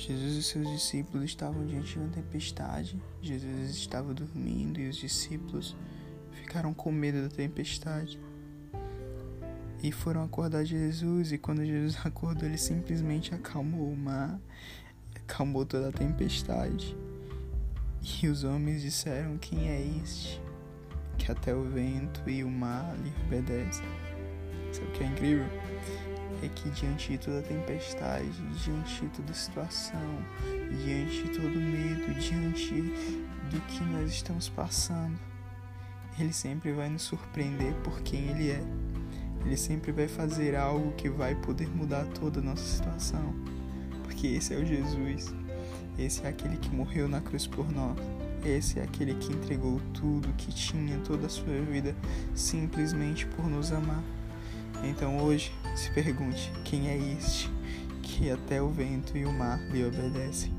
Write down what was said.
Jesus e seus discípulos estavam diante de uma tempestade. Jesus estava dormindo e os discípulos ficaram com medo da tempestade. E foram acordar Jesus, e quando Jesus acordou, ele simplesmente acalmou o mar, acalmou toda a tempestade. E os homens disseram: Quem é este? Que até o vento e o mar lhe obedecem. Sabe o que é incrível? É que diante de toda tempestade, diante de toda situação, diante de todo medo, diante do que nós estamos passando, Ele sempre vai nos surpreender por quem Ele é. Ele sempre vai fazer algo que vai poder mudar toda a nossa situação. Porque esse é o Jesus. Esse é aquele que morreu na cruz por nós. Esse é aquele que entregou tudo que tinha, toda a sua vida, simplesmente por nos amar. Então hoje, se pergunte: quem é este que até o vento e o mar lhe obedecem?